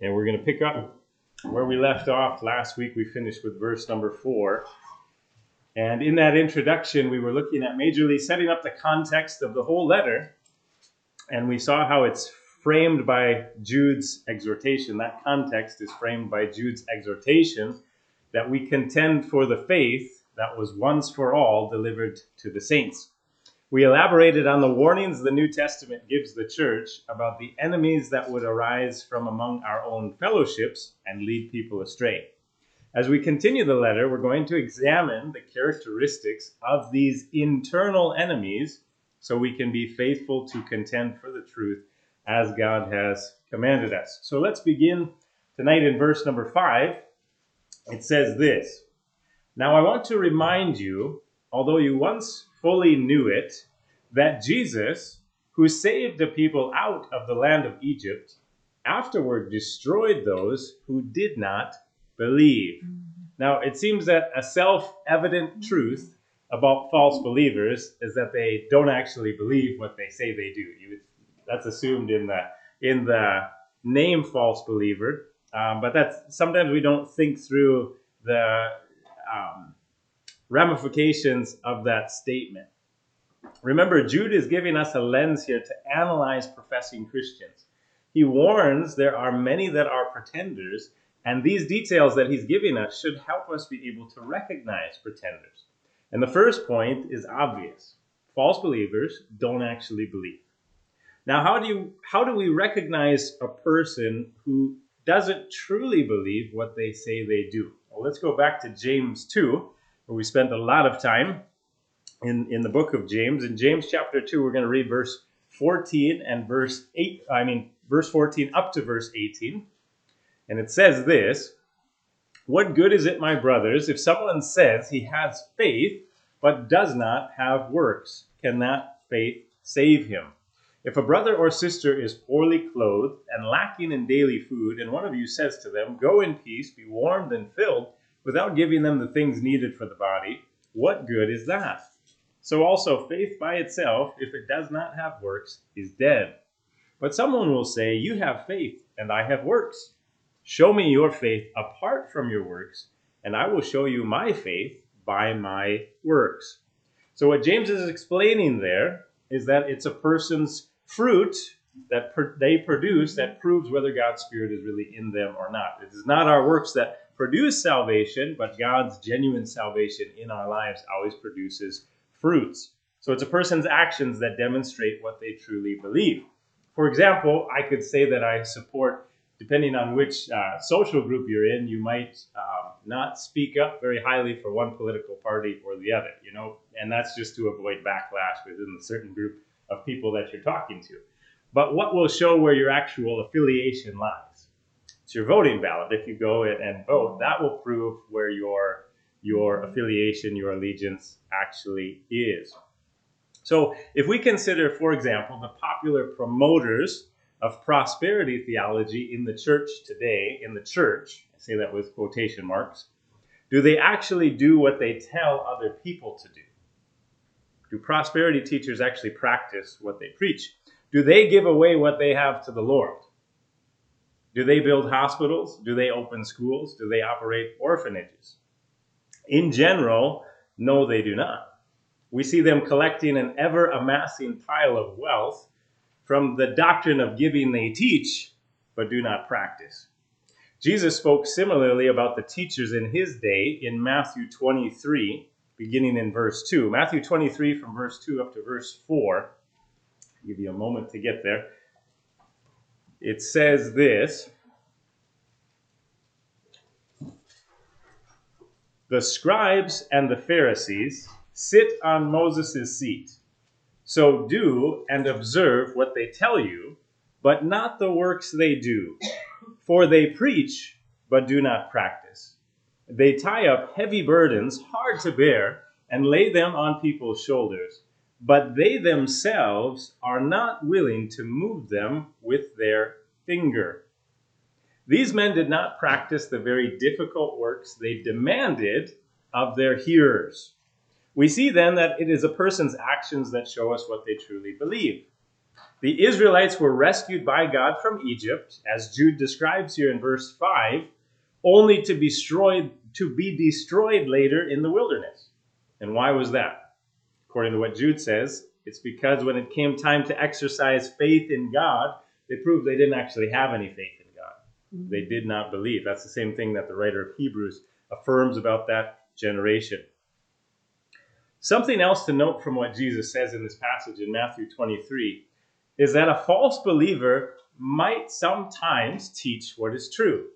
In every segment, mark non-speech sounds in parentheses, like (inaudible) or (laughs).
And we're going to pick up where we left off last week. We finished with verse number four. And in that introduction, we were looking at majorly setting up the context of the whole letter. And we saw how it's framed by Jude's exhortation. That context is framed by Jude's exhortation that we contend for the faith that was once for all delivered to the saints. We elaborated on the warnings the New Testament gives the church about the enemies that would arise from among our own fellowships and lead people astray. As we continue the letter, we're going to examine the characteristics of these internal enemies so we can be faithful to contend for the truth as God has commanded us. So let's begin tonight in verse number 5. It says this Now I want to remind you, although you once fully knew it, that Jesus, who saved the people out of the land of Egypt, afterward destroyed those who did not believe. Now, it seems that a self evident truth about false believers is that they don't actually believe what they say they do. You, that's assumed in the in the name false believer, um, but that's sometimes we don't think through the um, ramifications of that statement. Remember, Jude is giving us a lens here to analyze professing Christians. He warns there are many that are pretenders, and these details that he's giving us should help us be able to recognize pretenders. And the first point is obvious false believers don't actually believe. Now, how do, you, how do we recognize a person who doesn't truly believe what they say they do? Well, let's go back to James 2 where we spent a lot of time in, in the book of James. In James chapter 2, we're going to read verse 14 and verse 8, I mean, verse 14 up to verse 18. And it says this What good is it, my brothers, if someone says he has faith but does not have works? Can that faith save him? If a brother or sister is poorly clothed and lacking in daily food, and one of you says to them, Go in peace, be warmed and filled, without giving them the things needed for the body, what good is that? So also, faith by itself, if it does not have works, is dead. But someone will say, You have faith, and I have works. Show me your faith apart from your works, and I will show you my faith by my works. So, what James is explaining there is that it's a person's fruit that per- they produce that mm-hmm. proves whether God's Spirit is really in them or not. It is not our works that produce salvation, but God's genuine salvation in our lives always produces fruits. So it's a person's actions that demonstrate what they truly believe. For example, I could say that I support, depending on which uh, social group you're in, you might um, not speak up very highly for one political party or the other, you know, and that's just to avoid backlash within a certain group of people that you're talking to. But what will show where your actual affiliation lies? It's your voting ballot. If you go in and vote, that will prove where your your affiliation, your allegiance actually is. So, if we consider, for example, the popular promoters of prosperity theology in the church today, in the church, I say that with quotation marks, do they actually do what they tell other people to do? Do prosperity teachers actually practice what they preach? Do they give away what they have to the Lord? Do they build hospitals? Do they open schools? Do they operate orphanages? In general, no, they do not. We see them collecting an ever amassing pile of wealth from the doctrine of giving they teach, but do not practice. Jesus spoke similarly about the teachers in his day in Matthew 23, beginning in verse 2. Matthew 23, from verse 2 up to verse 4. I'll give you a moment to get there it says this The scribes and the Pharisees sit on Moses' seat. So do and observe what they tell you, but not the works they do. For they preach, but do not practice. They tie up heavy burdens, hard to bear, and lay them on people's shoulders but they themselves are not willing to move them with their finger. These men did not practice the very difficult works they demanded of their hearers. We see then that it is a person's actions that show us what they truly believe. The Israelites were rescued by God from Egypt, as Jude describes here in verse 5, only to be destroyed, to be destroyed later in the wilderness. And why was that? According to what Jude says, it's because when it came time to exercise faith in God, they proved they didn't actually have any faith in God. Mm-hmm. They did not believe. That's the same thing that the writer of Hebrews affirms about that generation. Something else to note from what Jesus says in this passage in Matthew 23 is that a false believer might sometimes teach what is true.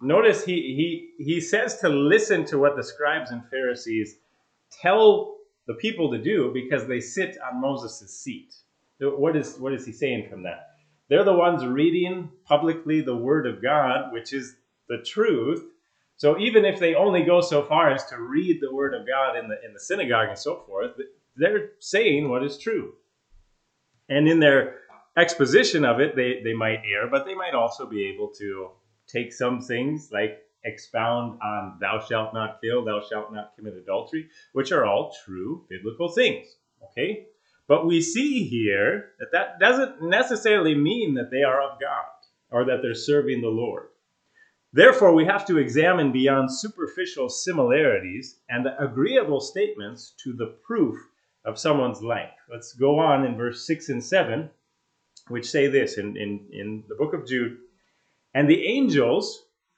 Notice he, he, he says to listen to what the scribes and Pharisees tell the people to do because they sit on Moses' seat. What is, what is he saying from that? They're the ones reading publicly the Word of God, which is the truth. So even if they only go so far as to read the Word of God in the, in the synagogue and so forth, they're saying what is true. And in their exposition of it, they, they might err, but they might also be able to take some things like expound on thou shalt not kill, thou shalt not commit adultery, which are all true biblical things. Okay? But we see here that that doesn't necessarily mean that they are of God or that they're serving the Lord. Therefore, we have to examine beyond superficial similarities and the agreeable statements to the proof of someone's life. Let's go on in verse 6 and 7, which say this in, in, in the book of Jude And the angels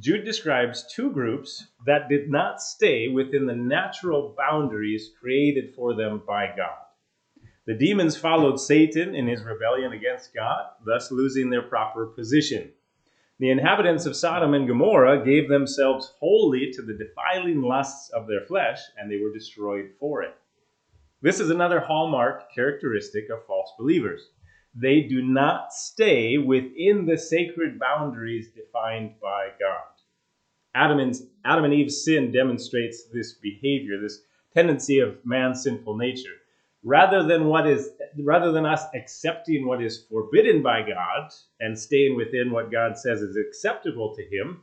Jude describes two groups that did not stay within the natural boundaries created for them by God. The demons followed Satan in his rebellion against God, thus losing their proper position. The inhabitants of Sodom and Gomorrah gave themselves wholly to the defiling lusts of their flesh, and they were destroyed for it. This is another hallmark characteristic of false believers. They do not stay within the sacred boundaries defined by God. Adam and, Adam and Eve's sin demonstrates this behavior, this tendency of man's sinful nature rather than what is rather than us accepting what is forbidden by God and staying within what God says is acceptable to him,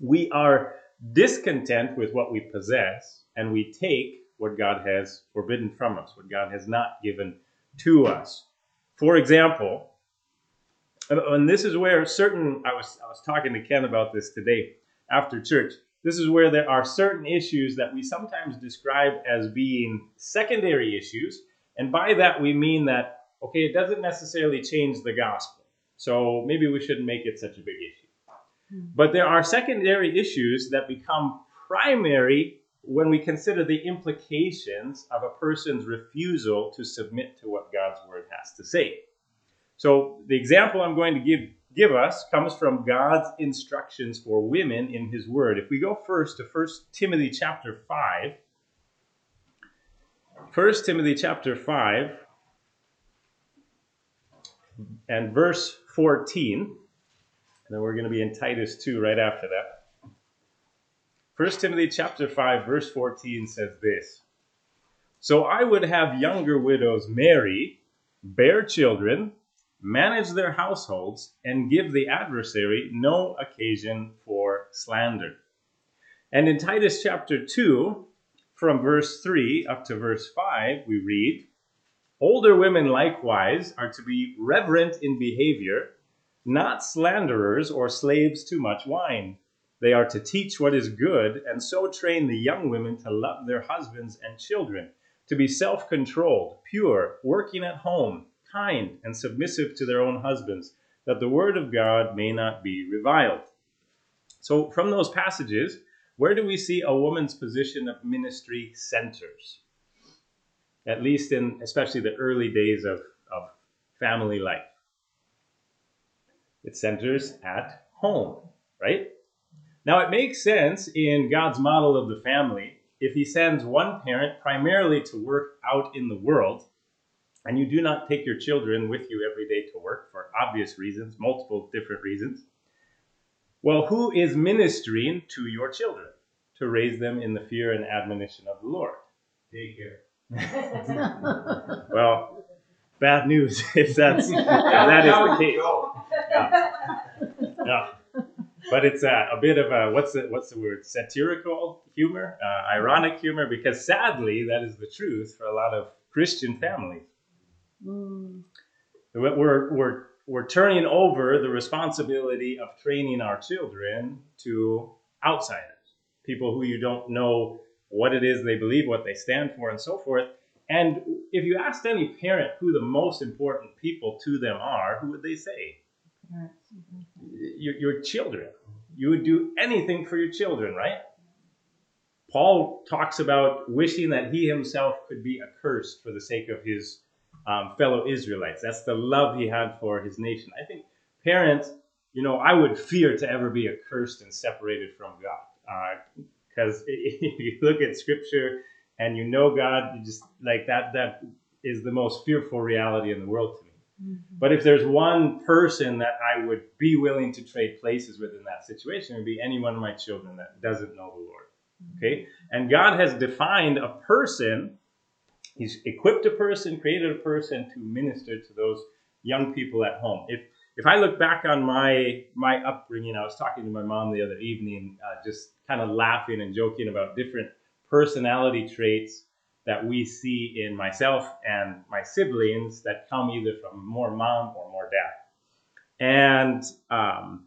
we are discontent with what we possess and we take what God has forbidden from us, what God has not given to us. For example, and this is where certain I was I was talking to Ken about this today after church. This is where there are certain issues that we sometimes describe as being secondary issues. And by that, we mean that, okay, it doesn't necessarily change the gospel. So maybe we shouldn't make it such a big issue. Hmm. But there are secondary issues that become primary when we consider the implications of a person's refusal to submit to what God's word has to say. So the example I'm going to give give us comes from God's instructions for women in his word. If we go first to 1 Timothy chapter 5, 1 Timothy chapter 5 and verse 14, and then we're going to be in Titus 2 right after that. 1 Timothy chapter 5 verse 14 says this. So I would have younger widows marry, bear children, manage their households, and give the adversary no occasion for slander. And in Titus chapter 2, from verse 3 up to verse 5, we read Older women likewise are to be reverent in behavior, not slanderers or slaves to much wine. They are to teach what is good, and so train the young women to love their husbands and children, to be self controlled, pure, working at home kind and submissive to their own husbands, that the word of God may not be reviled. So, from those passages, where do we see a woman's position of ministry centers? At least in especially the early days of, of family life. It centers at home, right? Now, it makes sense in God's model of the family if He sends one parent primarily to work out in the world and you do not take your children with you every day to work for obvious reasons, multiple different reasons, well, who is ministering to your children to raise them in the fear and admonition of the Lord? Daycare. (laughs) well, bad news (laughs) if that's if that is the case. Yeah. But it's a, a bit of a what's the what's the word satirical humor, uh, ironic humor, because sadly that is the truth for a lot of Christian families. Mm. We're we're we're turning over the responsibility of training our children to outsiders, people who you don't know what it is they believe, what they stand for, and so forth. And if you asked any parent who the most important people to them are, who would they say? Your, your children. You would do anything for your children, right? Paul talks about wishing that he himself could be accursed for the sake of his um, fellow Israelites. That's the love he had for his nation. I think parents, you know, I would fear to ever be accursed and separated from God. Because uh, (laughs) if you look at scripture and you know God, you just like that, that is the most fearful reality in the world to me. Mm-hmm. But if there's one person that I would be willing to trade places with in that situation, it would be any one of my children that doesn't know the Lord. Mm-hmm. Okay? And God has defined a person He's equipped a person, created a person to minister to those young people at home. If if I look back on my my upbringing, I was talking to my mom the other evening, uh, just kind of laughing and joking about different personality traits that we see in myself and my siblings that come either from more mom or more dad. And um,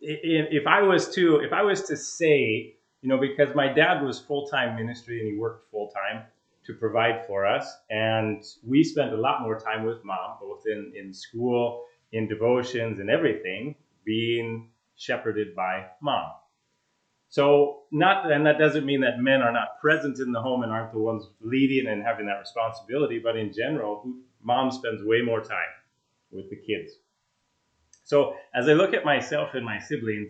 if I was to if I was to say, you know, because my dad was full time ministry and he worked full time, to provide for us. And we spent a lot more time with mom, both in, in school, in devotions, and everything, being shepherded by mom. So, not, and that doesn't mean that men are not present in the home and aren't the ones leading and having that responsibility, but in general, mom spends way more time with the kids. So, as I look at myself and my siblings,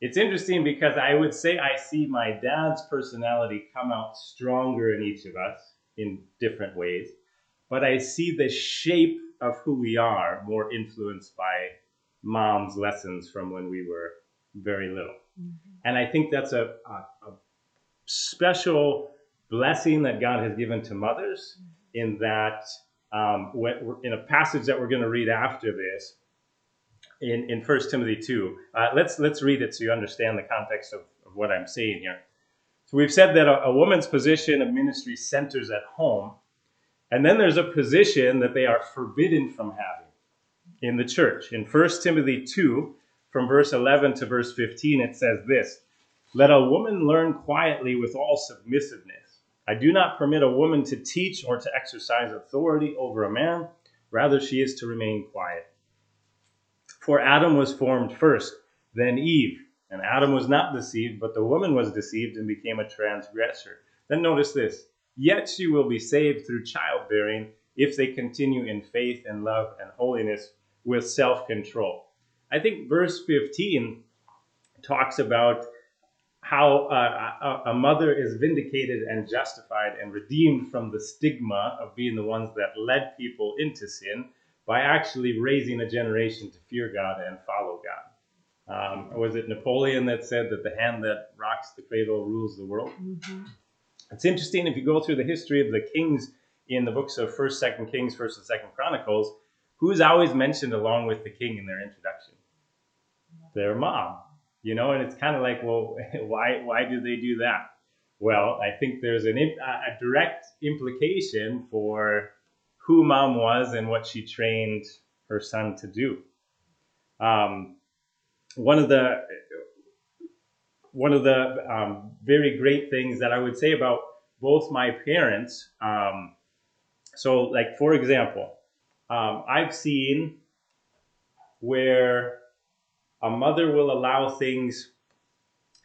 it's interesting because I would say I see my dad's personality come out stronger in each of us in different ways, but I see the shape of who we are more influenced by mom's lessons from when we were very little. Mm-hmm. And I think that's a, a, a, special blessing that God has given to mothers in that um, in a passage that we're going to read after this, in, in 1 Timothy 2. Uh, let's, let's read it so you understand the context of, of what I'm saying here. So we've said that a, a woman's position of ministry centers at home, and then there's a position that they are forbidden from having in the church. In 1 Timothy 2, from verse 11 to verse 15, it says this Let a woman learn quietly with all submissiveness. I do not permit a woman to teach or to exercise authority over a man, rather, she is to remain quiet. For Adam was formed first, then Eve. And Adam was not deceived, but the woman was deceived and became a transgressor. Then notice this Yet she will be saved through childbearing if they continue in faith and love and holiness with self control. I think verse 15 talks about how uh, a mother is vindicated and justified and redeemed from the stigma of being the ones that led people into sin by actually raising a generation to fear God and follow God. Um, was it Napoleon that said that the hand that rocks the cradle rules the world? Mm-hmm. It's interesting if you go through the history of the kings in the books of First, Second Kings, First and Second Chronicles, who's always mentioned along with the king in their introduction? Their mom, you know. And it's kind of like, well, (laughs) why why do they do that? Well, I think there's an, a direct implication for who mom was and what she trained her son to do. Um, one of the one of the um, very great things that I would say about both my parents. Um, so, like for example, um, I've seen where a mother will allow things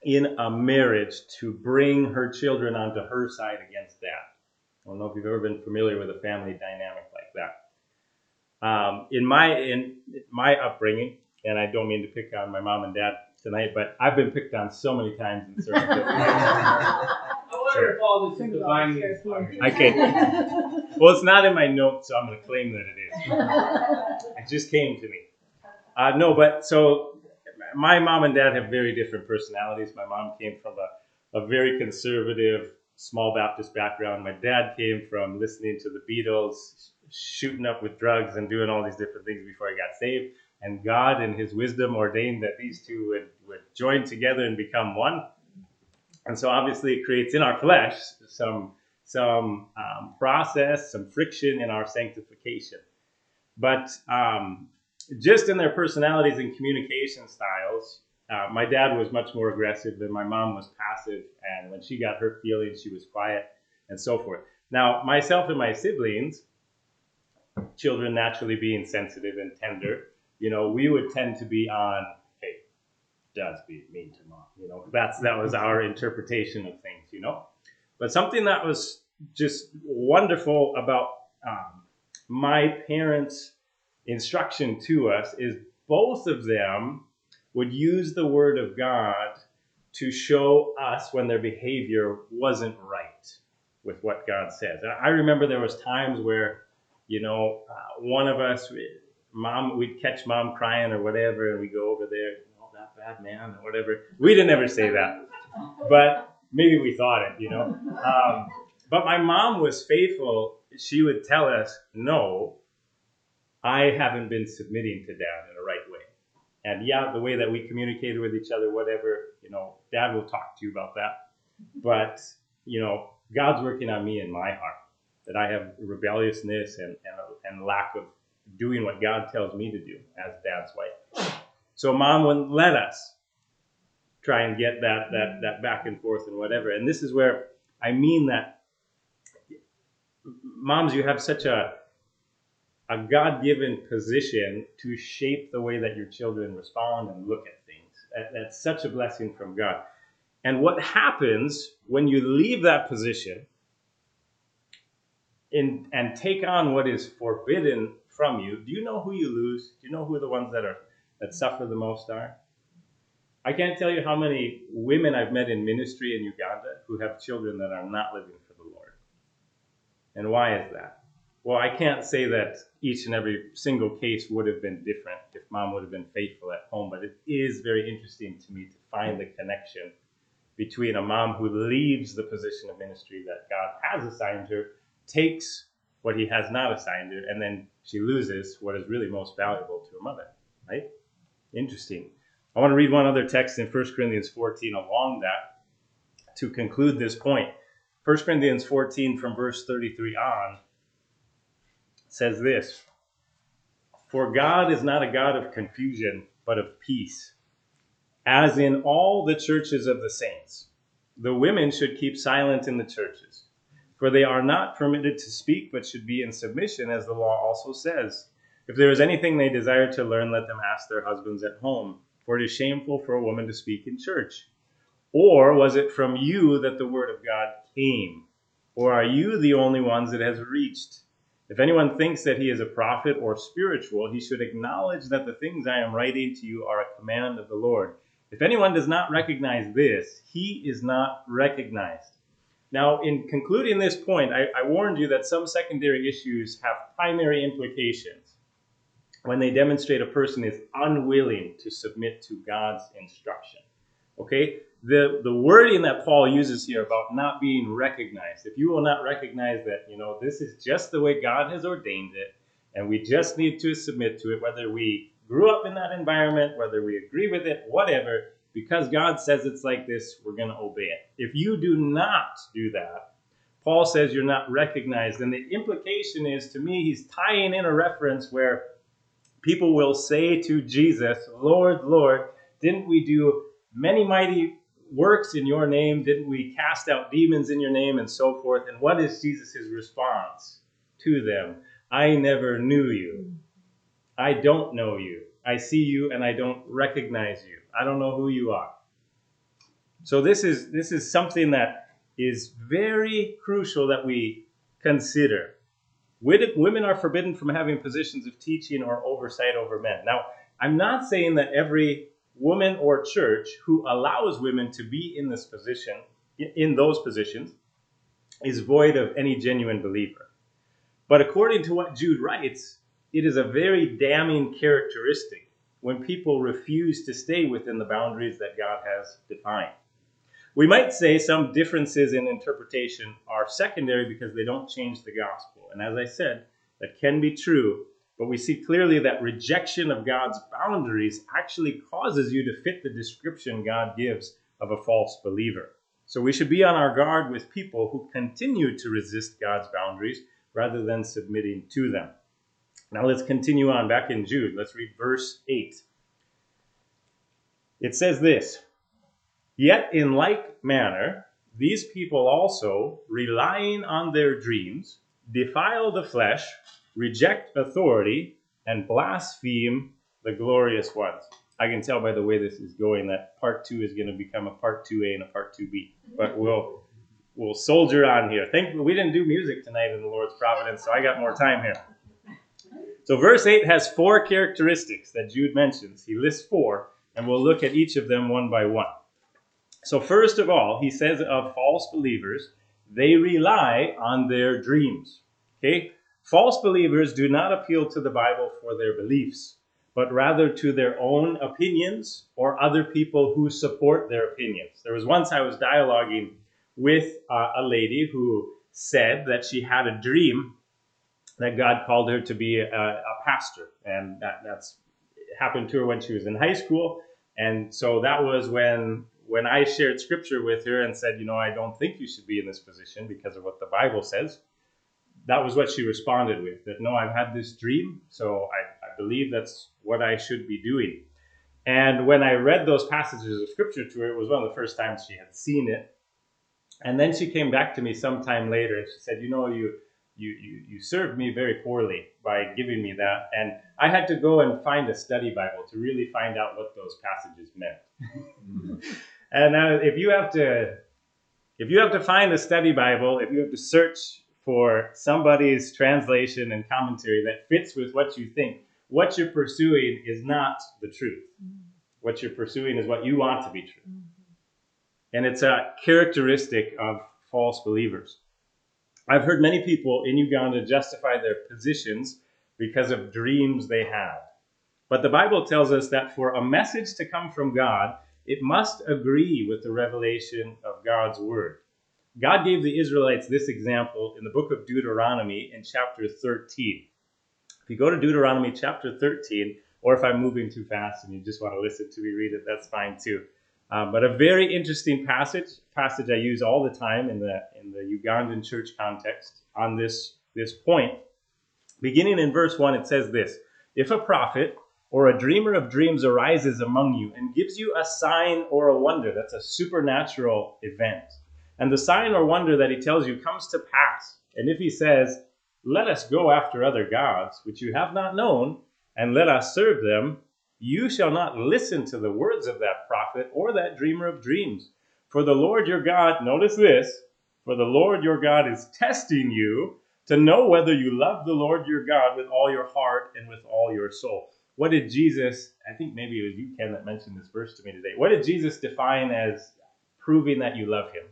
in a marriage to bring her children onto her side against dad. I don't know if you've ever been familiar with a family dynamic like that. Um, in my in my upbringing, and I don't mean to pick on my mom and dad tonight, but I've been picked on so many times in certain (laughs) Sure. all this is divinely inspired. Okay. Well, it's not in my notes, so I'm going to claim that it is. (laughs) It just came to me. Uh, no, but so my mom and dad have very different personalities. My mom came from a, a very conservative, small Baptist background. My dad came from listening to the Beatles, shooting up with drugs, and doing all these different things before he got saved. And God, in His wisdom, ordained that these two would, would join together and become one. And so, obviously, it creates in our flesh some some um, process, some friction in our sanctification. But um, just in their personalities and communication styles, uh, my dad was much more aggressive and my mom was passive. And when she got her feelings, she was quiet and so forth. Now, myself and my siblings, children naturally being sensitive and tender, you know, we would tend to be on, hey, dad's being mean to mom. You know, that's that was our interpretation of things, you know. But something that was just wonderful about um, my parents' instruction to us is both of them would use the word of God to show us when their behavior wasn't right with what God says. And I remember there was times where, you know, uh, one of us, mom, we'd catch mom crying or whatever, and we go over there, oh, that bad man or whatever. We didn't ever say that, but maybe we thought it, you know. (laughs) Um, but my mom was faithful. She would tell us, no, I haven't been submitting to dad in a right way. And yeah, the way that we communicated with each other, whatever, you know, dad will talk to you about that. But, you know, God's working on me in my heart that I have rebelliousness and, and, and lack of doing what God tells me to do as dad's wife. So mom wouldn't let us try and get that, that, that back and forth and whatever. And this is where I mean that moms, you have such a a God-given position to shape the way that your children respond and look at things. That's such a blessing from God. And what happens when you leave that position in, and take on what is forbidden from you? Do you know who you lose? Do you know who the ones that are that suffer the most are? I can't tell you how many women I've met in ministry in Uganda who have children that are not living for the Lord. And why is that? Well, I can't say that each and every single case would have been different if mom would have been faithful at home, but it is very interesting to me to find the connection between a mom who leaves the position of ministry that God has assigned her, takes what he has not assigned her, and then she loses what is really most valuable to her mother, right? Interesting. I want to read one other text in 1 Corinthians 14 along that to conclude this point. 1 Corinthians 14 from verse 33 on says this For God is not a God of confusion, but of peace, as in all the churches of the saints. The women should keep silent in the churches, for they are not permitted to speak, but should be in submission, as the law also says. If there is anything they desire to learn, let them ask their husbands at home, for it is shameful for a woman to speak in church. Or was it from you that the word of God came? Or are you the only ones it has reached? If anyone thinks that he is a prophet or spiritual, he should acknowledge that the things I am writing to you are a command of the Lord. If anyone does not recognize this, he is not recognized. Now, in concluding this point, I, I warned you that some secondary issues have primary implications when they demonstrate a person is unwilling to submit to God's instruction. Okay? the the wording that Paul uses here about not being recognized. If you will not recognize that, you know, this is just the way God has ordained it, and we just need to submit to it, whether we grew up in that environment, whether we agree with it, whatever, because God says it's like this, we're going to obey it. If you do not do that, Paul says you're not recognized. And the implication is, to me, he's tying in a reference where people will say to Jesus, Lord, Lord, didn't we do many mighty works in your name? Didn't we cast out demons in your name and so forth? And what is Jesus' response to them? I never knew you. I don't know you. I see you and I don't recognize you. I don't know who you are. So this is this is something that is very crucial that we consider. Women are forbidden from having positions of teaching or oversight over men. Now, I'm not saying that every woman or church who allows women to be in this position, in those positions, is void of any genuine believer. But according to what Jude writes, it is a very damning characteristic when people refuse to stay within the boundaries that God has defined. We might say some differences in interpretation are secondary because they don't change the gospel. And as I said, that can be true, but we see clearly that rejection of God's boundaries actually causes you to fit the description God gives of a false believer. So we should be on our guard with people who continue to resist God's boundaries rather than submitting to them. Now let's continue on back in Jude. Let's read verse 8. It says this Yet in like manner, these people also, relying on their dreams, defile the flesh, reject authority, and blaspheme the glorious ones. I can tell by the way this is going that part two is going to become a part 2A and a part 2B. But we'll we'll soldier on here. Thankfully, we didn't do music tonight in the Lord's providence, so I got more time here. So verse 8 has four characteristics that Jude mentions. He lists four, and we'll look at each of them one by one. So first of all, he says of false believers, they rely on their dreams. Okay? False believers do not appeal to the Bible for their beliefs but rather to their own opinions or other people who support their opinions. There was once I was dialoguing with uh, a lady who said that she had a dream that God called her to be a, a pastor, and that that's happened to her when she was in high school. And so that was when when I shared scripture with her and said, you know, I don't think you should be in this position because of what the Bible says. That was what she responded with. That no, I've had this dream, so I, I believe that's what I should be doing. And when I read those passages of scripture to her, it was one of the first times she had seen it. And then she came back to me sometime later and she said, You know, you, you, you, you served me very poorly by giving me that. And I had to go and find a study Bible to really find out what those passages meant. (laughs) and uh, if you have to, if you have to find a study Bible, if you have to search for somebody's translation and commentary that fits with what you think, what you're pursuing is not the truth. Mm-hmm. What you're pursuing is what you want to be true. Mm-hmm. And it's a characteristic of false believers. I've heard many people in Uganda justify their positions because of dreams they had. But the Bible tells us that for a message to come from God, it must agree with the revelation of God's word. God gave the Israelites this example in the book of Deuteronomy in chapter 13. If you go to Deuteronomy chapter 13, or if I'm moving too fast and you just want to listen to me read it, that's fine too. Um, but a very interesting passage, passage I use all the time in the in the Ugandan church context on this this point. Beginning in verse one, it says this: If a prophet or a dreamer of dreams arises among you and gives you a sign or a wonder, that's a supernatural event, and the sign or wonder that he tells you comes to pass, and if he says, let us go after other gods, which you have not known, and let us serve them. You shall not listen to the words of that prophet or that dreamer of dreams. For the Lord your God, notice this, for the Lord your God is testing you to know whether you love the Lord your God with all your heart and with all your soul. What did Jesus, I think maybe it was you, Ken, that mentioned this verse to me today. What did Jesus define as proving that you love him?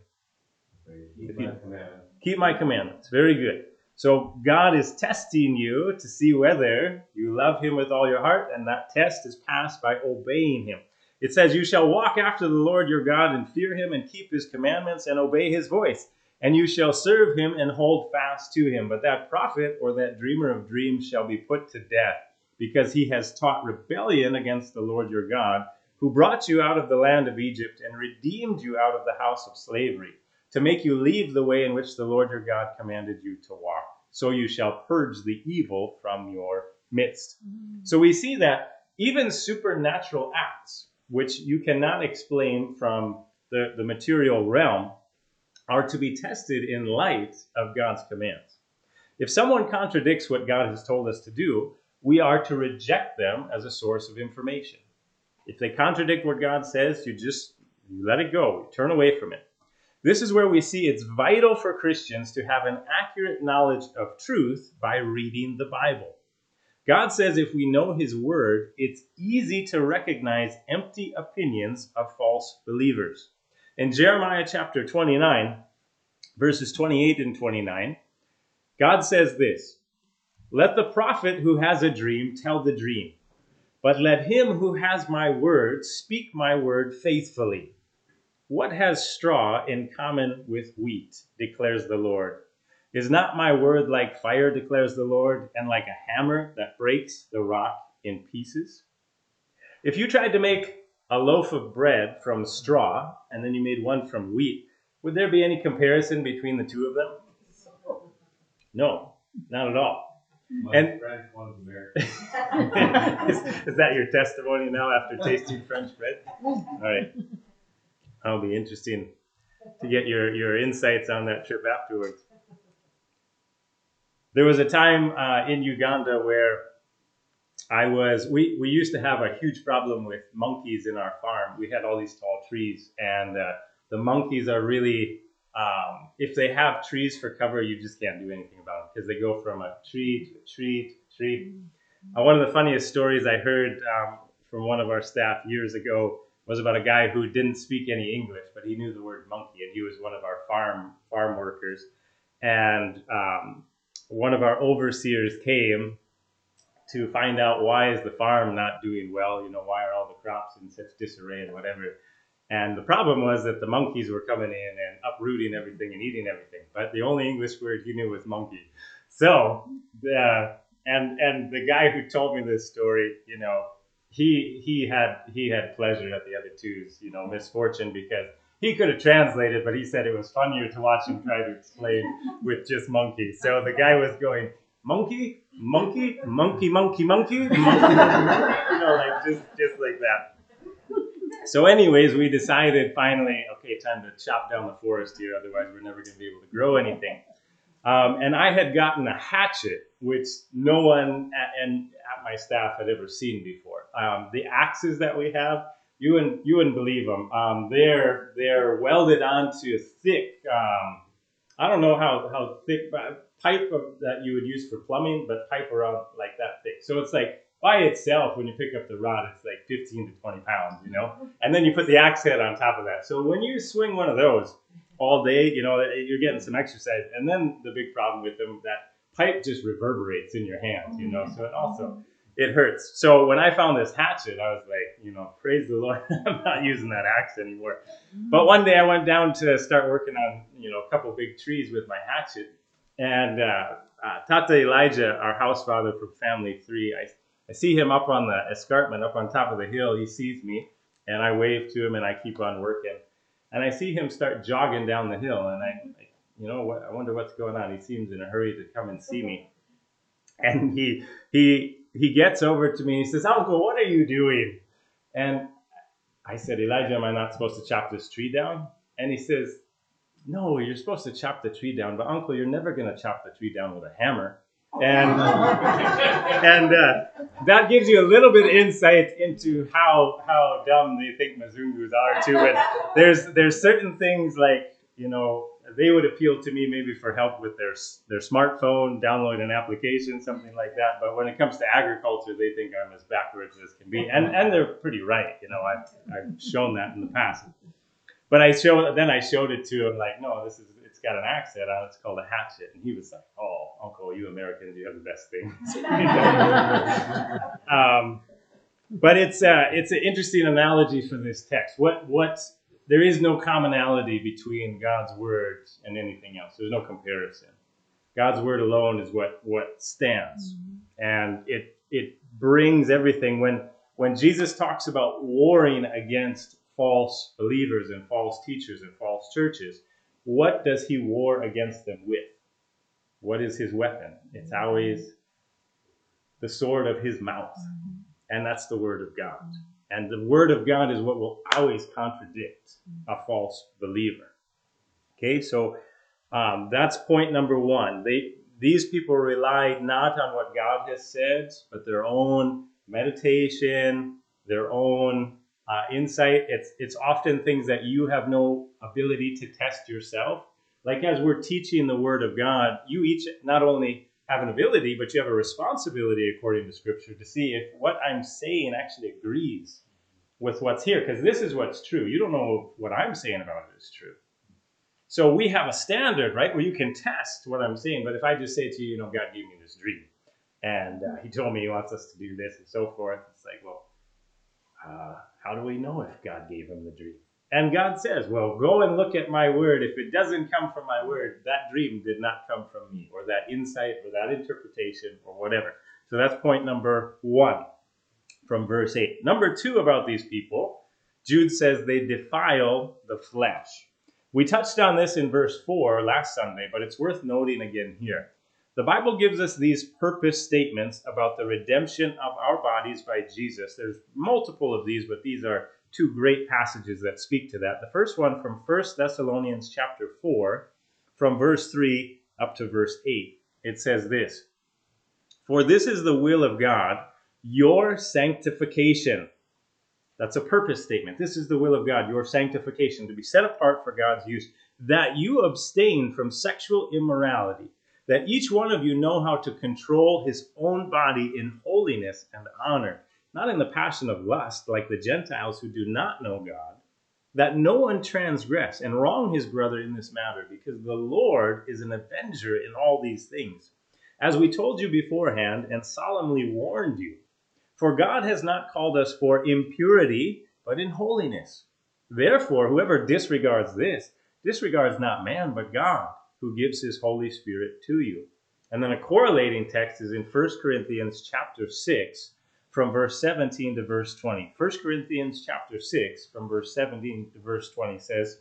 Keep my commandments. Keep my commandments. Very good. So God is testing you to see whether you love him with all your heart, and that test is passed by obeying him. It says, You shall walk after the Lord your God and fear him and keep his commandments and obey his voice, and you shall serve him and hold fast to him. But that prophet or that dreamer of dreams shall be put to death, because he has taught rebellion against the Lord your God, who brought you out of the land of Egypt and redeemed you out of the house of slavery to make you leave the way in which the Lord your God commanded you to walk. So you shall purge the evil from your midst. Mm-hmm. So we see that even supernatural acts, which you cannot explain from the, the material realm, are to be tested in light of God's commands. If someone contradicts what God has told us to do, we are to reject them as a source of information. If they contradict what God says, you just you let it go, turn away from it. This is where we see it's vital for Christians to have an accurate knowledge of truth by reading the Bible. God says if we know His Word, it's easy to recognize empty opinions of false believers. In Jeremiah chapter 29, verses 28 and 29, God says this Let the prophet who has a dream tell the dream, but let him who has my word speak my word faithfully. What has straw in common with wheat, declares the Lord? Is not my word like fire, declares the Lord, and like a hammer that breaks the rock in pieces? If you tried to make a loaf of bread from straw and then you made one from wheat, would there be any comparison between the two of them? No, not at all. One's And- French, one's American. (laughs) (laughs) is, is that your testimony now after tasting French bread? All right. That'll be interesting to get your, your insights on that trip afterwards. There was a time uh, in Uganda where I was, we, we used to have a huge problem with monkeys in our farm. We had all these tall trees, and uh, the monkeys are really, um, if they have trees for cover, you just can't do anything about them because they go from a tree to a tree to a tree. Uh, one of the funniest stories I heard um, from one of our staff years ago was about a guy who didn't speak any English, but he knew the word monkey, and he was one of our farm farm workers. And um, one of our overseers came to find out why is the farm not doing well. You know, why are all the crops in such disarray and whatever. And the problem was that the monkeys were coming in and uprooting everything and eating everything. But the only English word he knew was monkey. So, uh, and and the guy who told me this story, you know, he he had he had pleasure at the other two's, you know, misfortune because he could have translated, but he said it was funnier to watch him try to explain with just monkey. So the guy was going monkey, monkey, monkey, monkey, monkey, monkey, you know, like just just like that. So, anyways, we decided finally, okay, time to chop down the forest here. Otherwise, we're never going to be able to grow anything. Um, and I had gotten a hatchet, which no one at, and at my staff had ever seen before. Um, the axes that we have, you wouldn't you wouldn't believe them. Um, they're they're welded onto a thick. Um, I don't know how how thick but pipe of, that you would use for plumbing, but pipe around like that thick. So it's like by itself, when you pick up the rod, it's like 15 to 20 pounds, you know. And then you put the axe head on top of that. So when you swing one of those all day, you know, you're getting some exercise. And then the big problem with them, that pipe just reverberates in your hands, you know. So it also it hurts. So when I found this hatchet, I was like, you know, praise the Lord, (laughs) I'm not using that axe anymore. But one day I went down to start working on, you know, a couple big trees with my hatchet, and uh, uh, Tata Elijah, our house father from family three, I, I see him up on the escarpment, up on top of the hill. He sees me, and I wave to him, and I keep on working. And I see him start jogging down the hill, and I, I you know, what, I wonder what's going on. He seems in a hurry to come and see me, and he he he gets over to me. He says, "Uncle, what are you doing?" And I said, "Elijah, am I not supposed to chop this tree down?" And he says, "No, you're supposed to chop the tree down, but Uncle, you're never going to chop the tree down with a hammer." And (laughs) and uh, that gives you a little bit of insight into how how dumb they think Muzungus are too. And there's there's certain things like you know they would appeal to me maybe for help with their their smartphone, download an application, something like that. But when it comes to agriculture, they think I'm as backwards as can be, and and they're pretty right. You know, I've I've shown that in the past. But I show then I showed it to him like, no, this is it's got an accent on it. It's called a hatchet, and he was like, oh, Uncle, you Americans, you have the best things. (laughs) (laughs) um, but it's uh, it's an interesting analogy for this text. What what there is no commonality between God's word and anything else. There's no comparison. God's word alone is what what stands, mm-hmm. and it it brings everything. When when Jesus talks about warring against false believers and false teachers and false churches, what does he war against them with? What is his weapon? It's mm-hmm. always the sword of his mouth, mm-hmm. and that's the word of God. And the word of God is what will always contradict a false believer. Okay, so um, that's point number one. They these people rely not on what God has said, but their own meditation, their own uh, insight. It's it's often things that you have no ability to test yourself. Like as we're teaching the Word of God, you each not only have an ability, but you have a responsibility according to Scripture to see if what I'm saying actually agrees with what's here, because this is what's true. You don't know what I'm saying about it is true. So we have a standard, right, where you can test what I'm saying. But if I just say to you, you know, God gave me this dream, and uh, He told me He wants us to do this and so forth, it's like, well, uh, how do we know if God gave him the dream? And God says, well, go and look at my word. If it doesn't come from my word, that dream did not come from me, or that insight, or that interpretation, or whatever. So that's point number one from verse 8. Number two about these people, Jude says they defile the flesh. We touched on this in verse 4 last Sunday, but it's worth noting again here. The Bible gives us these purpose statements about the redemption of our bodies by Jesus. There's multiple of these, but these are two great passages that speak to that. The first one from 1 Thessalonians chapter 4, from verse 3 up to verse 8. It says this For this is the will of God, your sanctification. That's a purpose statement. This is the will of God, your sanctification, to be set apart for God's use, that you abstain from sexual immorality that each one of you know how to control his own body in holiness and honor, not in the passion of lust, like the Gentiles who do not know God, that no one transgress and wrong his brother in this matter, because the Lord is an avenger in all these things. As we told you beforehand and solemnly warned you, for God has not called us for impurity, but in holiness. Therefore, whoever disregards this, disregards not man, but God who gives his Holy Spirit to you. And then a correlating text is in 1 Corinthians chapter 6 from verse 17 to verse 20. 1 Corinthians chapter 6 from verse 17 to verse 20 says,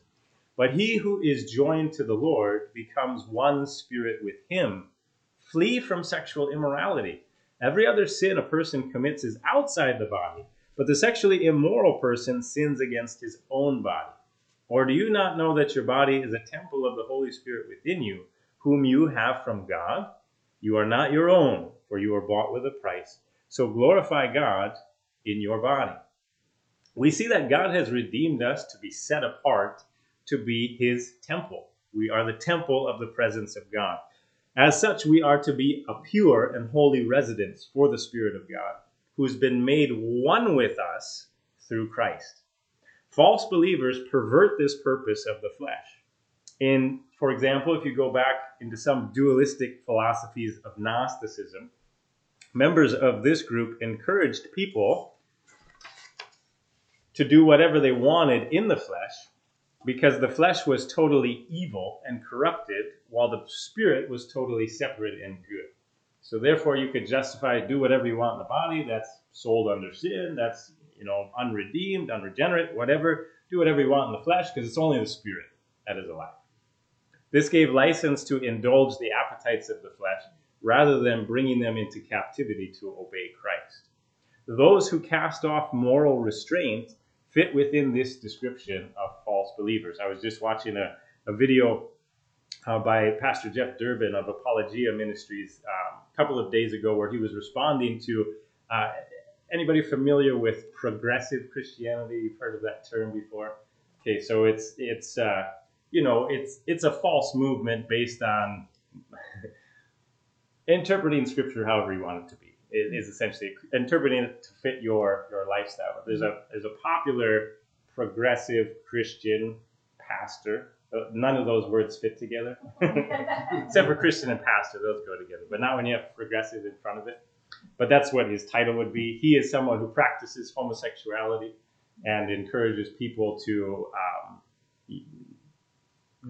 But he who is joined to the Lord becomes one spirit with him. Flee from sexual immorality. Every other sin a person commits is outside the body, but the sexually immoral person sins against his own body. Or do you not know that your body is a temple of the Holy Spirit within you, whom you have from God? You are not your own, for you are bought with a price. So glorify God in your body. We see that God has redeemed us to be set apart to be his temple. We are the temple of the presence of God. As such, we are to be a pure and holy residence for the Spirit of God, who's been made one with us through Christ. False believers pervert this purpose of the flesh. In, for example, if you go back into some dualistic philosophies of Gnosticism, members of this group encouraged people to do whatever they wanted in the flesh because the flesh was totally evil and corrupted, while the spirit was totally separate and good. So therefore, you could justify do whatever you want in the body. That's sold under sin. That's you know, unredeemed, unregenerate, whatever. Do whatever you want in the flesh because it's only the spirit that is alive. This gave license to indulge the appetites of the flesh rather than bringing them into captivity to obey Christ. Those who cast off moral restraint fit within this description of false believers. I was just watching a, a video uh, by Pastor Jeff Durbin of Apologia Ministries um, a couple of days ago where he was responding to uh, anybody familiar with progressive Christianity? You've heard of that term before. Okay, so it's it's uh, you know it's it's a false movement based on interpreting scripture however you want it to be. Is essentially interpreting it to fit your your lifestyle. There's a there's a popular progressive Christian pastor. Uh, none of those words fit together, (laughs) except for Christian and pastor. Those go together, but not when you have progressive in front of it but that's what his title would be. He is someone who practices homosexuality and encourages people to um,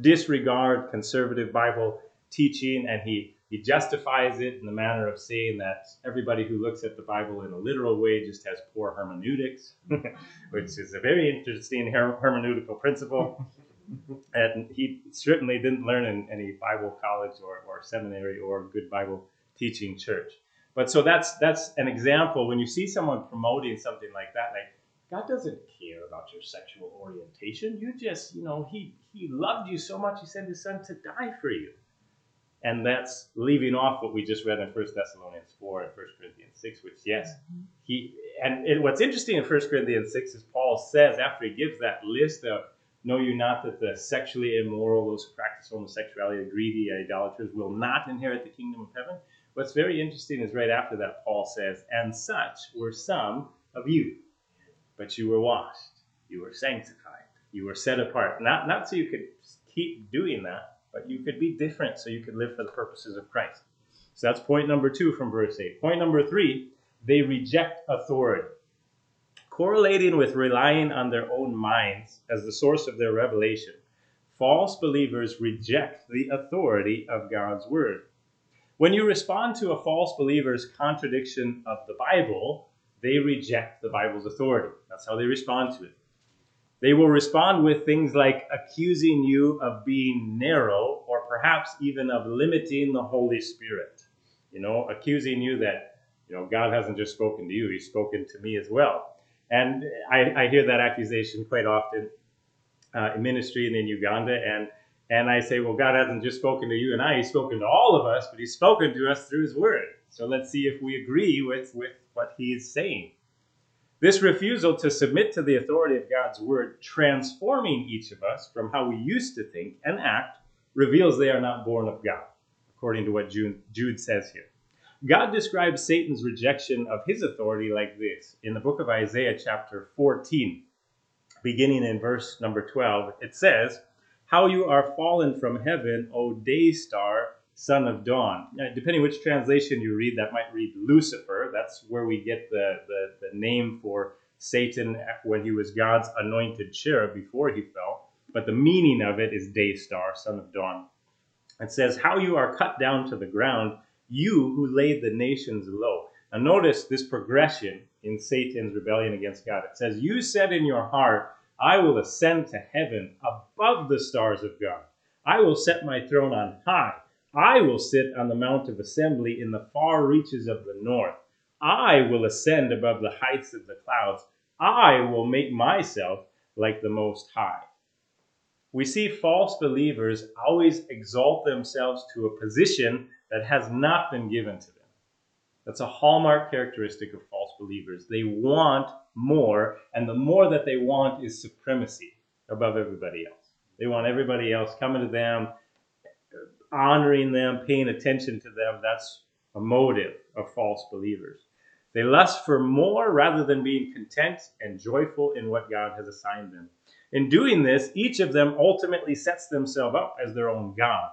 disregard conservative Bible teaching, and he he justifies it in the manner of saying that everybody who looks at the Bible in a literal way just has poor hermeneutics, (laughs) which is a very interesting her- hermeneutical principle. (laughs) and he certainly didn't learn in any Bible college or, or seminary or good Bible teaching church. But so that's that's an example when you see someone promoting something like that, like God doesn't care about your sexual orientation. You just, you know, he he loved you so much he sent his son to die for you. And that's leaving off what we just read in 1 Thessalonians 4 and 1 Corinthians 6, which yes, mm-hmm. he and it, what's interesting in 1 Corinthians 6 is Paul says after he gives that list of know you not that the sexually immoral, those who practice homosexuality, the greedy, idolaters will not inherit the kingdom of heaven. What's very interesting is right after that, Paul says, And such were some of you, but you were washed, you were sanctified, you were set apart, not, not so you could keep doing that, but you could be different so you could live for the purposes of Christ. So that's point number two from verse 8. Point number three, they reject authority. Correlating with relying on their own minds as the source of their revelation, false believers reject the authority of God's word. When you respond to a false believer's contradiction of the Bible, they reject the Bible's authority. That's how they respond to it. They will respond with things like accusing you of being narrow or perhaps even of limiting the Holy Spirit. You know, accusing you that, you know, God hasn't just spoken to you, He's spoken to me as well. And I, I hear that accusation quite often uh, in ministry and in Uganda. And and I say, well, God hasn't just spoken to you and I, He's spoken to all of us, but He's spoken to us through His Word. So let's see if we agree with, with what He is saying. This refusal to submit to the authority of God's Word, transforming each of us from how we used to think and act, reveals they are not born of God, according to what Jude, says here. God describes Satan's rejection of his authority like this in the book of Isaiah, chapter 14, beginning in verse number 12. It says, how you are fallen from heaven, O day star, son of dawn. Now, depending which translation you read, that might read Lucifer. That's where we get the, the, the name for Satan when he was God's anointed cherub before he fell. But the meaning of it is day star, son of dawn. It says, How you are cut down to the ground, you who laid the nations low. Now, notice this progression in Satan's rebellion against God. It says, You said in your heart, I will ascend to heaven above the stars of God. I will set my throne on high. I will sit on the mount of assembly in the far reaches of the north. I will ascend above the heights of the clouds. I will make myself like the Most High. We see false believers always exalt themselves to a position that has not been given to them. That's a hallmark characteristic of false believers. They want more, and the more that they want is supremacy above everybody else. They want everybody else coming to them, honoring them, paying attention to them. That's a motive of false believers. They lust for more rather than being content and joyful in what God has assigned them. In doing this, each of them ultimately sets themselves up as their own God.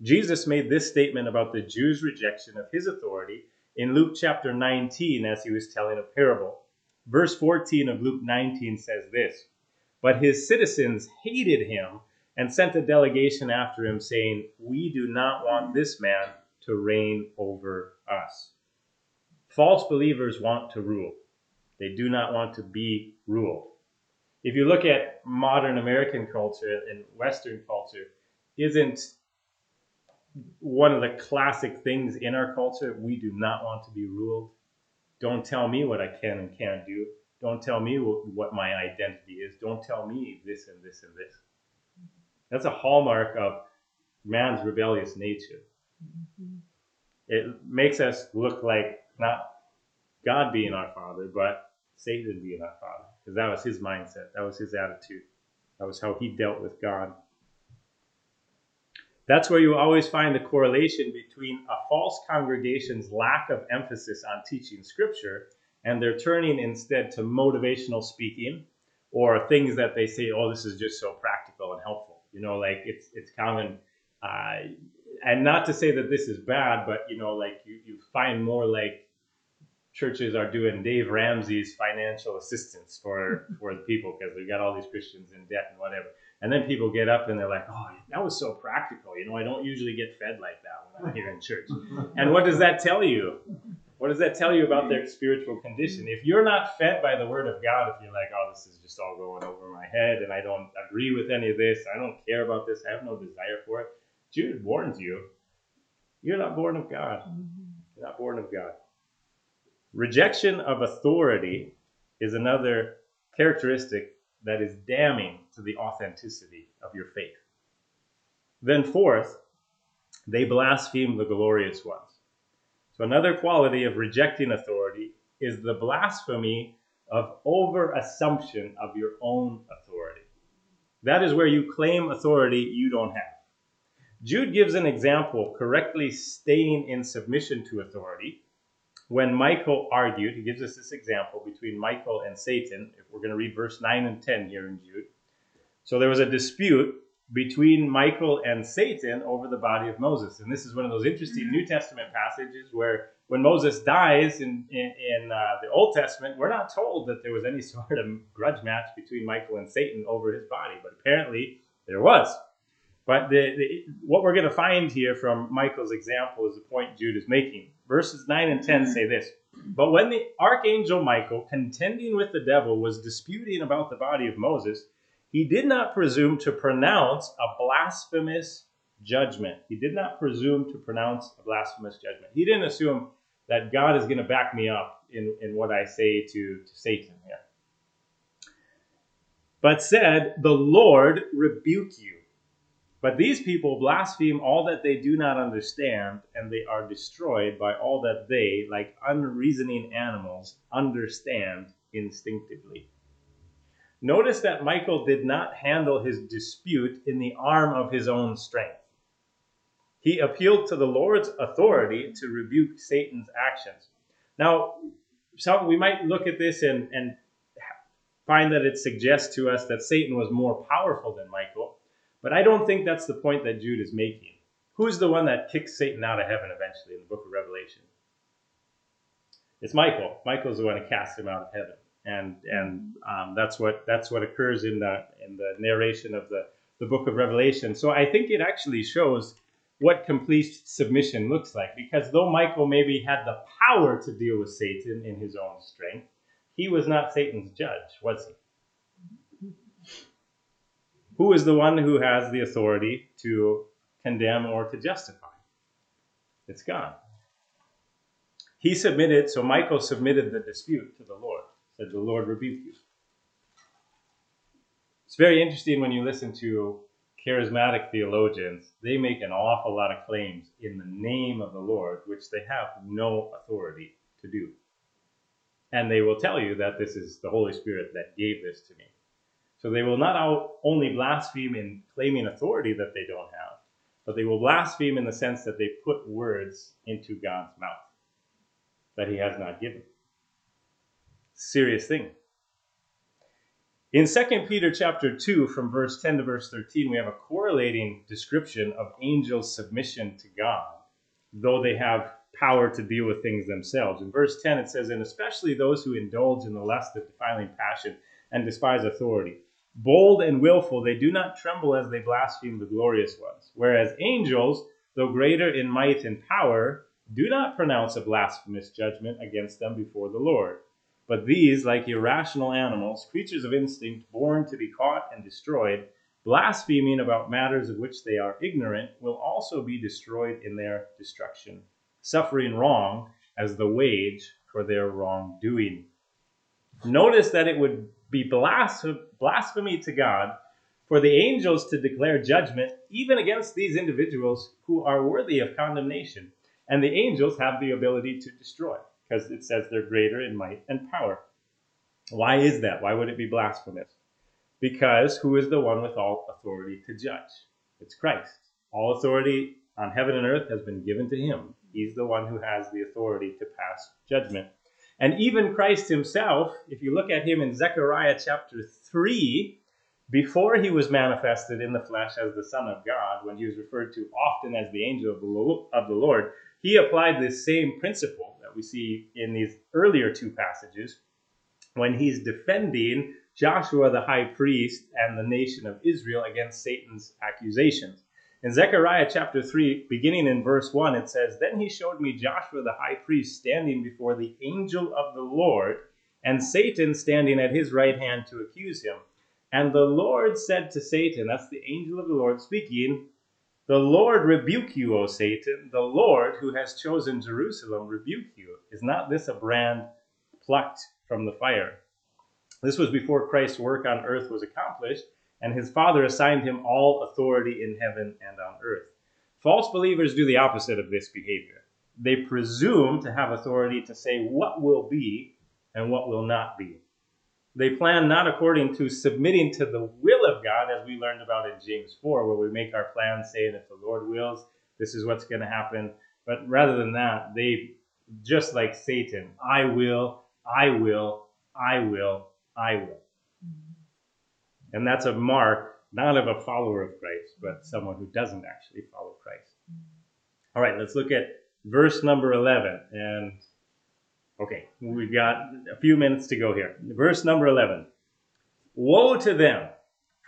Jesus made this statement about the Jews' rejection of his authority in Luke chapter 19 as he was telling a parable. Verse 14 of Luke 19 says this But his citizens hated him and sent a delegation after him, saying, We do not want this man to reign over us. False believers want to rule, they do not want to be ruled. If you look at modern American culture and Western culture, isn't one of the classic things in our culture. We do not want to be ruled. Don't tell me what I can and can't do. Don't tell me what my identity is. Don't tell me this and this and this. That's a hallmark of man's rebellious nature. Mm-hmm. It makes us look like not God being our father, but Satan being our father. Because that was his mindset, that was his attitude, that was how he dealt with God. That's where you always find the correlation between a false congregation's lack of emphasis on teaching scripture and they're turning instead to motivational speaking or things that they say, oh, this is just so practical and helpful. You know, like it's it's common. Uh, and not to say that this is bad, but you know, like you, you find more like churches are doing Dave Ramsey's financial assistance for (laughs) for the people because they've got all these Christians in debt and whatever. And then people get up and they're like, oh, that was so practical. You know, I don't usually get fed like that when I'm here in church. (laughs) and what does that tell you? What does that tell you about their hmm. spiritual condition? If you're not fed by the Word of God, if you're like, oh, this is just all going over my head and I don't agree with any of this, I don't care about this, I have no desire for it, Jude warns you, you're not born of God. Mm-hmm. You're not born of God. Rejection of authority is another characteristic that is damning to the authenticity of your faith. Then, fourth, they blaspheme the glorious ones. So, another quality of rejecting authority is the blasphemy of over assumption of your own authority. That is where you claim authority you don't have. Jude gives an example correctly staying in submission to authority when Michael argued, he gives us this example between Michael and Satan. If we're going to read verse 9 and 10 here in Jude. So there was a dispute between Michael and Satan over the body of Moses. And this is one of those interesting New Testament passages where when Moses dies in, in, in uh, the Old Testament, we're not told that there was any (laughs) sort of grudge match between Michael and Satan over his body, but apparently there was. But the, the, what we're going to find here from Michael's example is the point Jude is making. Verses 9 and 10 say this But when the archangel Michael, contending with the devil, was disputing about the body of Moses, he did not presume to pronounce a blasphemous judgment. He did not presume to pronounce a blasphemous judgment. He didn't assume that God is going to back me up in, in what I say to, to Satan here. But said, The Lord rebuke you. But these people blaspheme all that they do not understand, and they are destroyed by all that they, like unreasoning animals, understand instinctively. Notice that Michael did not handle his dispute in the arm of his own strength. He appealed to the Lord's authority to rebuke Satan's actions. Now, some, we might look at this and, and find that it suggests to us that Satan was more powerful than Michael but I don't think that's the point that Jude is making. Who's the one that kicks Satan out of heaven eventually in the book of Revelation? It's Michael. Michael's the one who casts him out of heaven, and and um, that's what that's what occurs in the in the narration of the the book of Revelation. So I think it actually shows what complete submission looks like, because though Michael maybe had the power to deal with Satan in his own strength, he was not Satan's judge, was he? who is the one who has the authority to condemn or to justify? It's God. He submitted, so Michael submitted the dispute to the Lord, said, The Lord rebuke you. It's very interesting when you listen to charismatic theologians, they make an awful lot of claims in the name of the Lord, which they have no authority to do. And they will tell you that this is the Holy Spirit that gave this to me. So they will not only blaspheme in claiming authority that they don't have, but they will blaspheme in the sense that they put words into God's mouth that he has not given. Serious thing. In 2 Peter chapter 2, from verse 10 to verse 13, we have a correlating description of angels' submission to God, though they have power to deal with things themselves. In verse 10, it says, And especially those who indulge in the lust of defiling passion and despise authority Bold and willful, they do not tremble as they blaspheme the glorious ones. Whereas angels, though greater in might and power, do not pronounce a blasphemous judgment against them before the Lord. But these, like irrational animals, creatures of instinct, born to be caught and destroyed, blaspheming about matters of which they are ignorant, will also be destroyed in their destruction, suffering wrong as the wage for their wrongdoing. Notice that it would be blasphemy to God for the angels to declare judgment even against these individuals who are worthy of condemnation. And the angels have the ability to destroy because it says they're greater in might and power. Why is that? Why would it be blasphemous? Because who is the one with all authority to judge? It's Christ. All authority on heaven and earth has been given to him. He's the one who has the authority to pass judgment. And even Christ himself, if you look at him in Zechariah chapter 3, before he was manifested in the flesh as the Son of God, when he was referred to often as the angel of the Lord, he applied this same principle that we see in these earlier two passages when he's defending Joshua the high priest and the nation of Israel against Satan's accusations. In Zechariah chapter 3, beginning in verse 1, it says, Then he showed me Joshua the high priest standing before the angel of the Lord, and Satan standing at his right hand to accuse him. And the Lord said to Satan, That's the angel of the Lord speaking, The Lord rebuke you, O Satan. The Lord who has chosen Jerusalem rebuke you. Is not this a brand plucked from the fire? This was before Christ's work on earth was accomplished and his Father assigned him all authority in heaven and on earth. False believers do the opposite of this behavior. They presume to have authority to say what will be and what will not be. They plan not according to submitting to the will of God, as we learned about in James 4, where we make our plans saying, if the Lord wills, this is what's going to happen. But rather than that, they, just like Satan, I will, I will, I will, I will. Mm-hmm. And that's a mark not of a follower of Christ, but someone who doesn't actually follow Christ. Mm-hmm. All right, let's look at verse number 11. And okay, we've got a few minutes to go here. Verse number 11 Woe to them,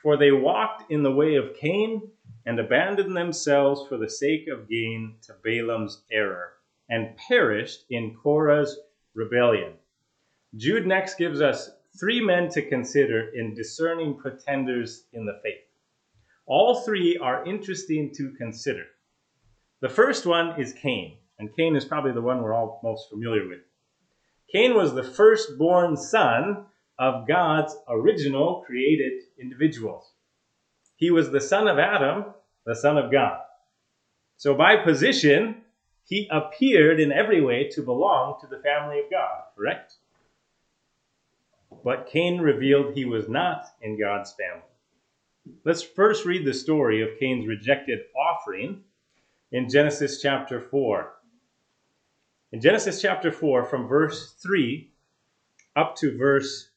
for they walked in the way of Cain and abandoned themselves for the sake of gain to Balaam's error, and perished in Korah's rebellion. Jude next gives us three men to consider in discerning pretenders in the faith. All three are interesting to consider. The first one is Cain, and Cain is probably the one we're all most familiar with. Cain was the firstborn son of God's original created individuals. He was the son of Adam, the son of God. So, by position, he appeared in every way to belong to the family of God, correct? But Cain revealed he was not in God's family. Let's first read the story of Cain's rejected offering in Genesis chapter 4. In Genesis chapter 4, from verse 3 up to verse,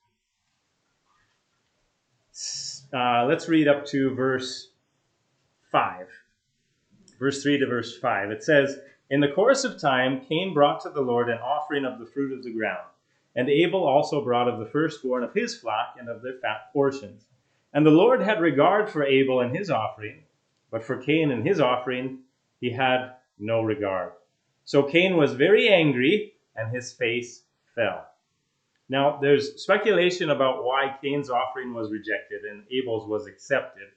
uh, let's read up to verse 5. Verse 3 to verse 5. It says, In the course of time, Cain brought to the Lord an offering of the fruit of the ground. And Abel also brought of the firstborn of his flock and of their fat portions. And the Lord had regard for Abel and his offering, but for Cain and his offering he had no regard. So Cain was very angry, and his face fell. Now, there's speculation about why Cain's offering was rejected and Abel's was accepted.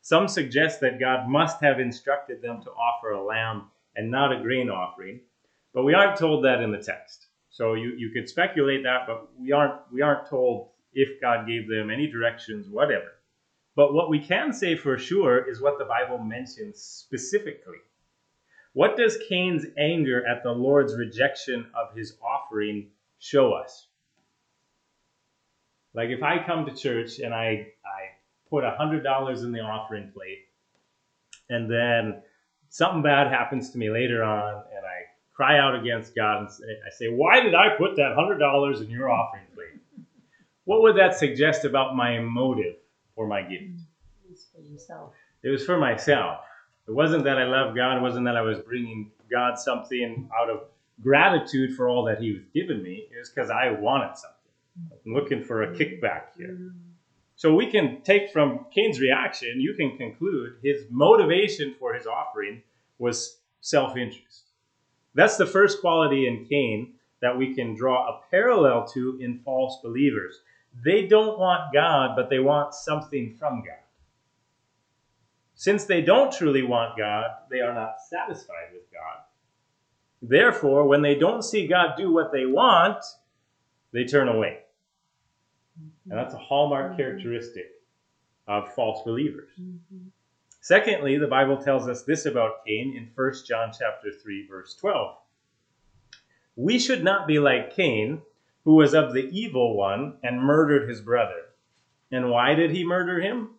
Some suggest that God must have instructed them to offer a lamb and not a grain offering, but we aren't told that in the text. So you, you could speculate that, but we aren't we aren't told if God gave them any directions, whatever. But what we can say for sure is what the Bible mentions specifically. What does Cain's anger at the Lord's rejection of his offering show us? Like if I come to church and I, I put $100 in the offering plate, and then something bad happens to me later on, and I cry out against God and say, I say, Why did I put that $100 in your offering plate? What would that suggest about my motive for my gift? It was for yourself. It was for myself. It wasn't that I loved God. It wasn't that I was bringing God something out of gratitude for all that He was giving me. It was because I wanted something. I'm looking for a kickback here. Mm-hmm. So we can take from Cain's reaction, you can conclude his motivation for his offering was self interest. That's the first quality in Cain that we can draw a parallel to in false believers. They don't want God, but they want something from God. Since they don't truly want God, they are not satisfied with God. Therefore, when they don't see God do what they want, they turn away. And that's a hallmark mm-hmm. characteristic of false believers. Mm-hmm. Secondly, the Bible tells us this about Cain in 1 John chapter 3 verse 12. We should not be like Cain, who was of the evil one and murdered his brother. And why did he murder him?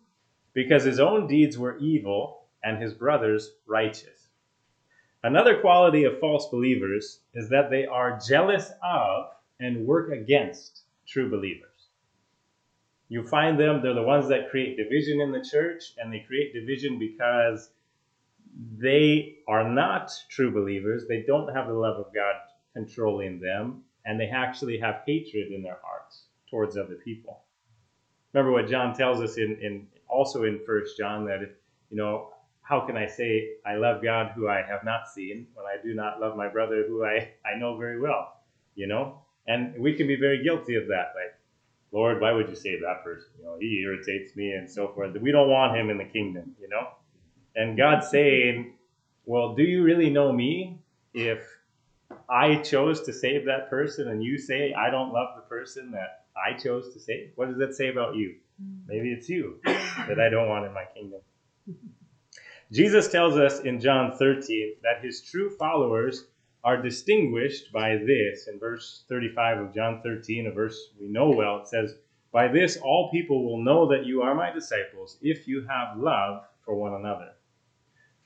Because his own deeds were evil and his brother's righteous. Another quality of false believers is that they are jealous of and work against true believers. You find them, they're the ones that create division in the church, and they create division because they are not true believers. They don't have the love of God controlling them, and they actually have hatred in their hearts towards other people. Remember what John tells us in, in also in First John that if you know how can I say I love God who I have not seen when I do not love my brother who I, I know very well, you know? And we can be very guilty of that. Like, Lord, why would you save that person? You know, he irritates me and so forth. We don't want him in the kingdom, you know? And God's saying, Well, do you really know me if I chose to save that person and you say I don't love the person that I chose to save? What does that say about you? Mm. Maybe it's you that I don't want in my kingdom. (laughs) Jesus tells us in John 13 that his true followers are distinguished by this. In verse 35 of John 13, a verse we know well, it says, By this all people will know that you are my disciples if you have love for one another.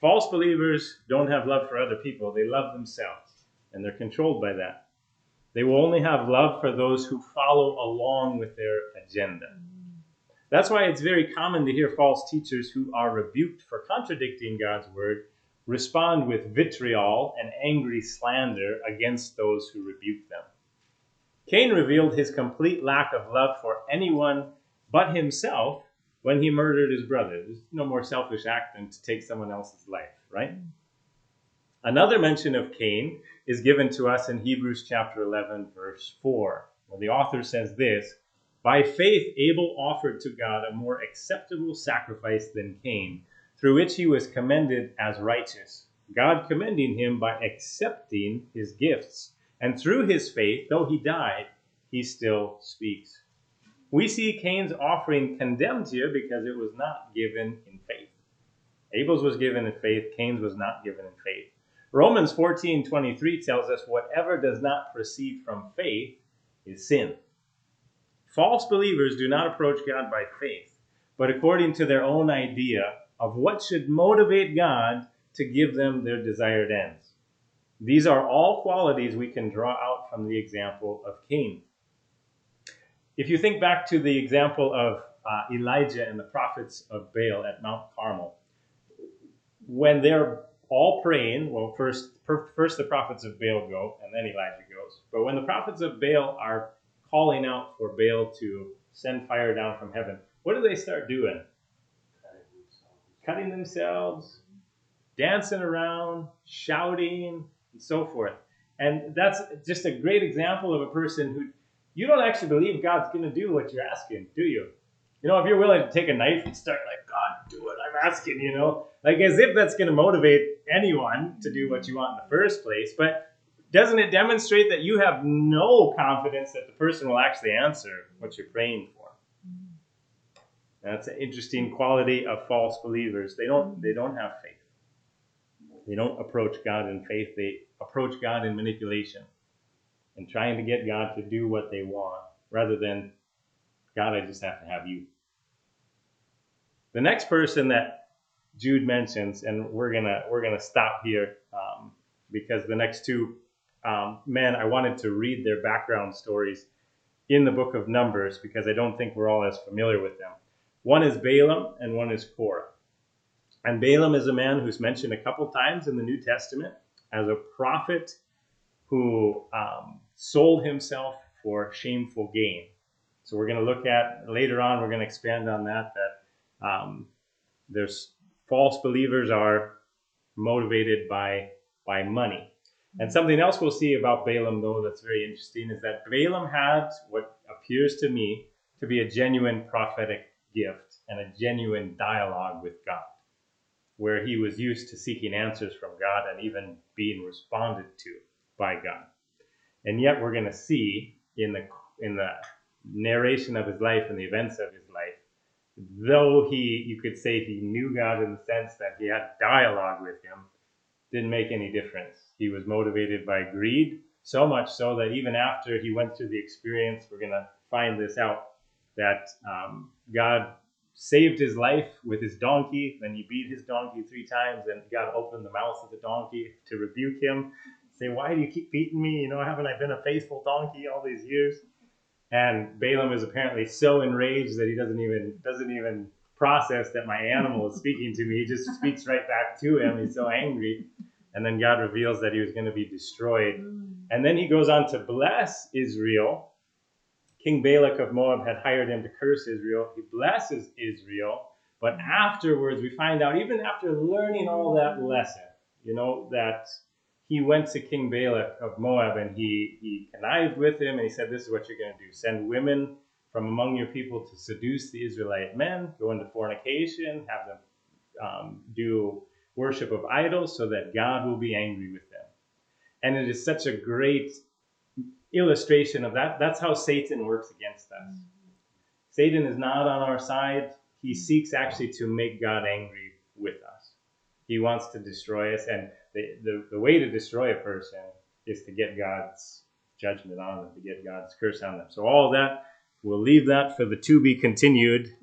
False believers don't have love for other people, they love themselves, and they're controlled by that. They will only have love for those who follow along with their agenda. Mm. That's why it's very common to hear false teachers who are rebuked for contradicting God's word respond with vitriol and angry slander against those who rebuke them. Cain revealed his complete lack of love for anyone but himself when he murdered his brother. There's no more selfish act than to take someone else's life, right? Another mention of Cain is given to us in Hebrews chapter 11, verse 4, where the author says this By faith, Abel offered to God a more acceptable sacrifice than Cain, through which he was commended as righteous, God commending him by accepting his gifts. And through his faith, though he died, he still speaks. We see Cain's offering condemned here because it was not given in faith. Abel's was given in faith, Cain's was not given in faith. Romans 14:23 tells us whatever does not proceed from faith is sin. False believers do not approach God by faith, but according to their own idea of what should motivate God to give them their desired ends. These are all qualities we can draw out from the example of Cain. If you think back to the example of uh, Elijah and the prophets of Baal at Mount Carmel, when they're all praying, well, first, first the prophets of Baal go, and then Elijah goes. But when the prophets of Baal are calling out for Baal to send fire down from heaven, what do they start doing? Cutting themselves, dancing around, shouting, and so forth. And that's just a great example of a person who you don't actually believe God's going to do what you're asking, do you? You know, if you're willing to take a knife and start like, God, do what I'm asking, you know, like as if that's going to motivate anyone to do what you want in the first place. But doesn't it demonstrate that you have no confidence that the person will actually answer what you're praying for? That's an interesting quality of false believers. They don't they don't have faith. They don't approach God in faith. They approach God in manipulation and trying to get God to do what they want rather than God, I just have to have you. The next person that Jude mentions, and we're gonna we're gonna stop here um, because the next two um, men I wanted to read their background stories in the book of Numbers because I don't think we're all as familiar with them. One is Balaam and one is Korah. And Balaam is a man who's mentioned a couple times in the New Testament as a prophet who um, sold himself for shameful gain. So we're going to look at later on. We're going to expand on that. That um, there's false believers are motivated by by money. And something else we'll see about Balaam, though, that's very interesting, is that Balaam had what appears to me to be a genuine prophetic gift and a genuine dialogue with God, where he was used to seeking answers from God and even being responded to by God. And yet we're going to see in the in the narration of his life and the events of his life, though he you could say he knew God in the sense that he had dialogue with him, didn't make any difference. He was motivated by greed, so much so that even after he went through the experience, we're going to find this out that um, God saved his life with his donkey. Then he beat his donkey three times, and God opened the mouth of the donkey to rebuke him say, Why do you keep beating me? You know, haven't I been a faithful donkey all these years? And Balaam is apparently so enraged that he doesn't even doesn't even process that my animal is speaking to me. He just speaks right back to him. He's so angry. And then God reveals that he was going to be destroyed. And then he goes on to bless Israel. King Balak of Moab had hired him to curse Israel. He blesses Israel. But afterwards, we find out, even after learning all that lesson, you know, that he went to King Balak of Moab and he, he connived with him and he said, This is what you're going to do send women from among your people to seduce the Israelite men, go into fornication, have them um, do worship of idols so that God will be angry with them. And it is such a great illustration of that. That's how Satan works against us. Satan is not on our side. He seeks actually to make God angry with us. He wants to destroy us. And the, the, the way to destroy a person is to get God's judgment on them, to get God's curse on them. So all that, we'll leave that for the to be continued